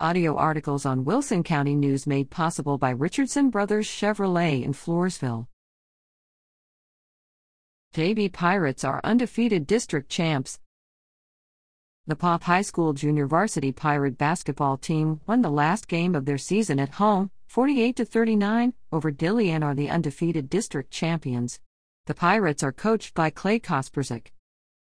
Audio articles on Wilson County News made possible by Richardson Brothers Chevrolet in Floresville. JV Pirates are undefeated district champs. The Poth High School junior varsity pirate basketball team won the last game of their season at home, 48 39, over Dilley and are the undefeated district champions. The Pirates are coached by Clay Kosperzik.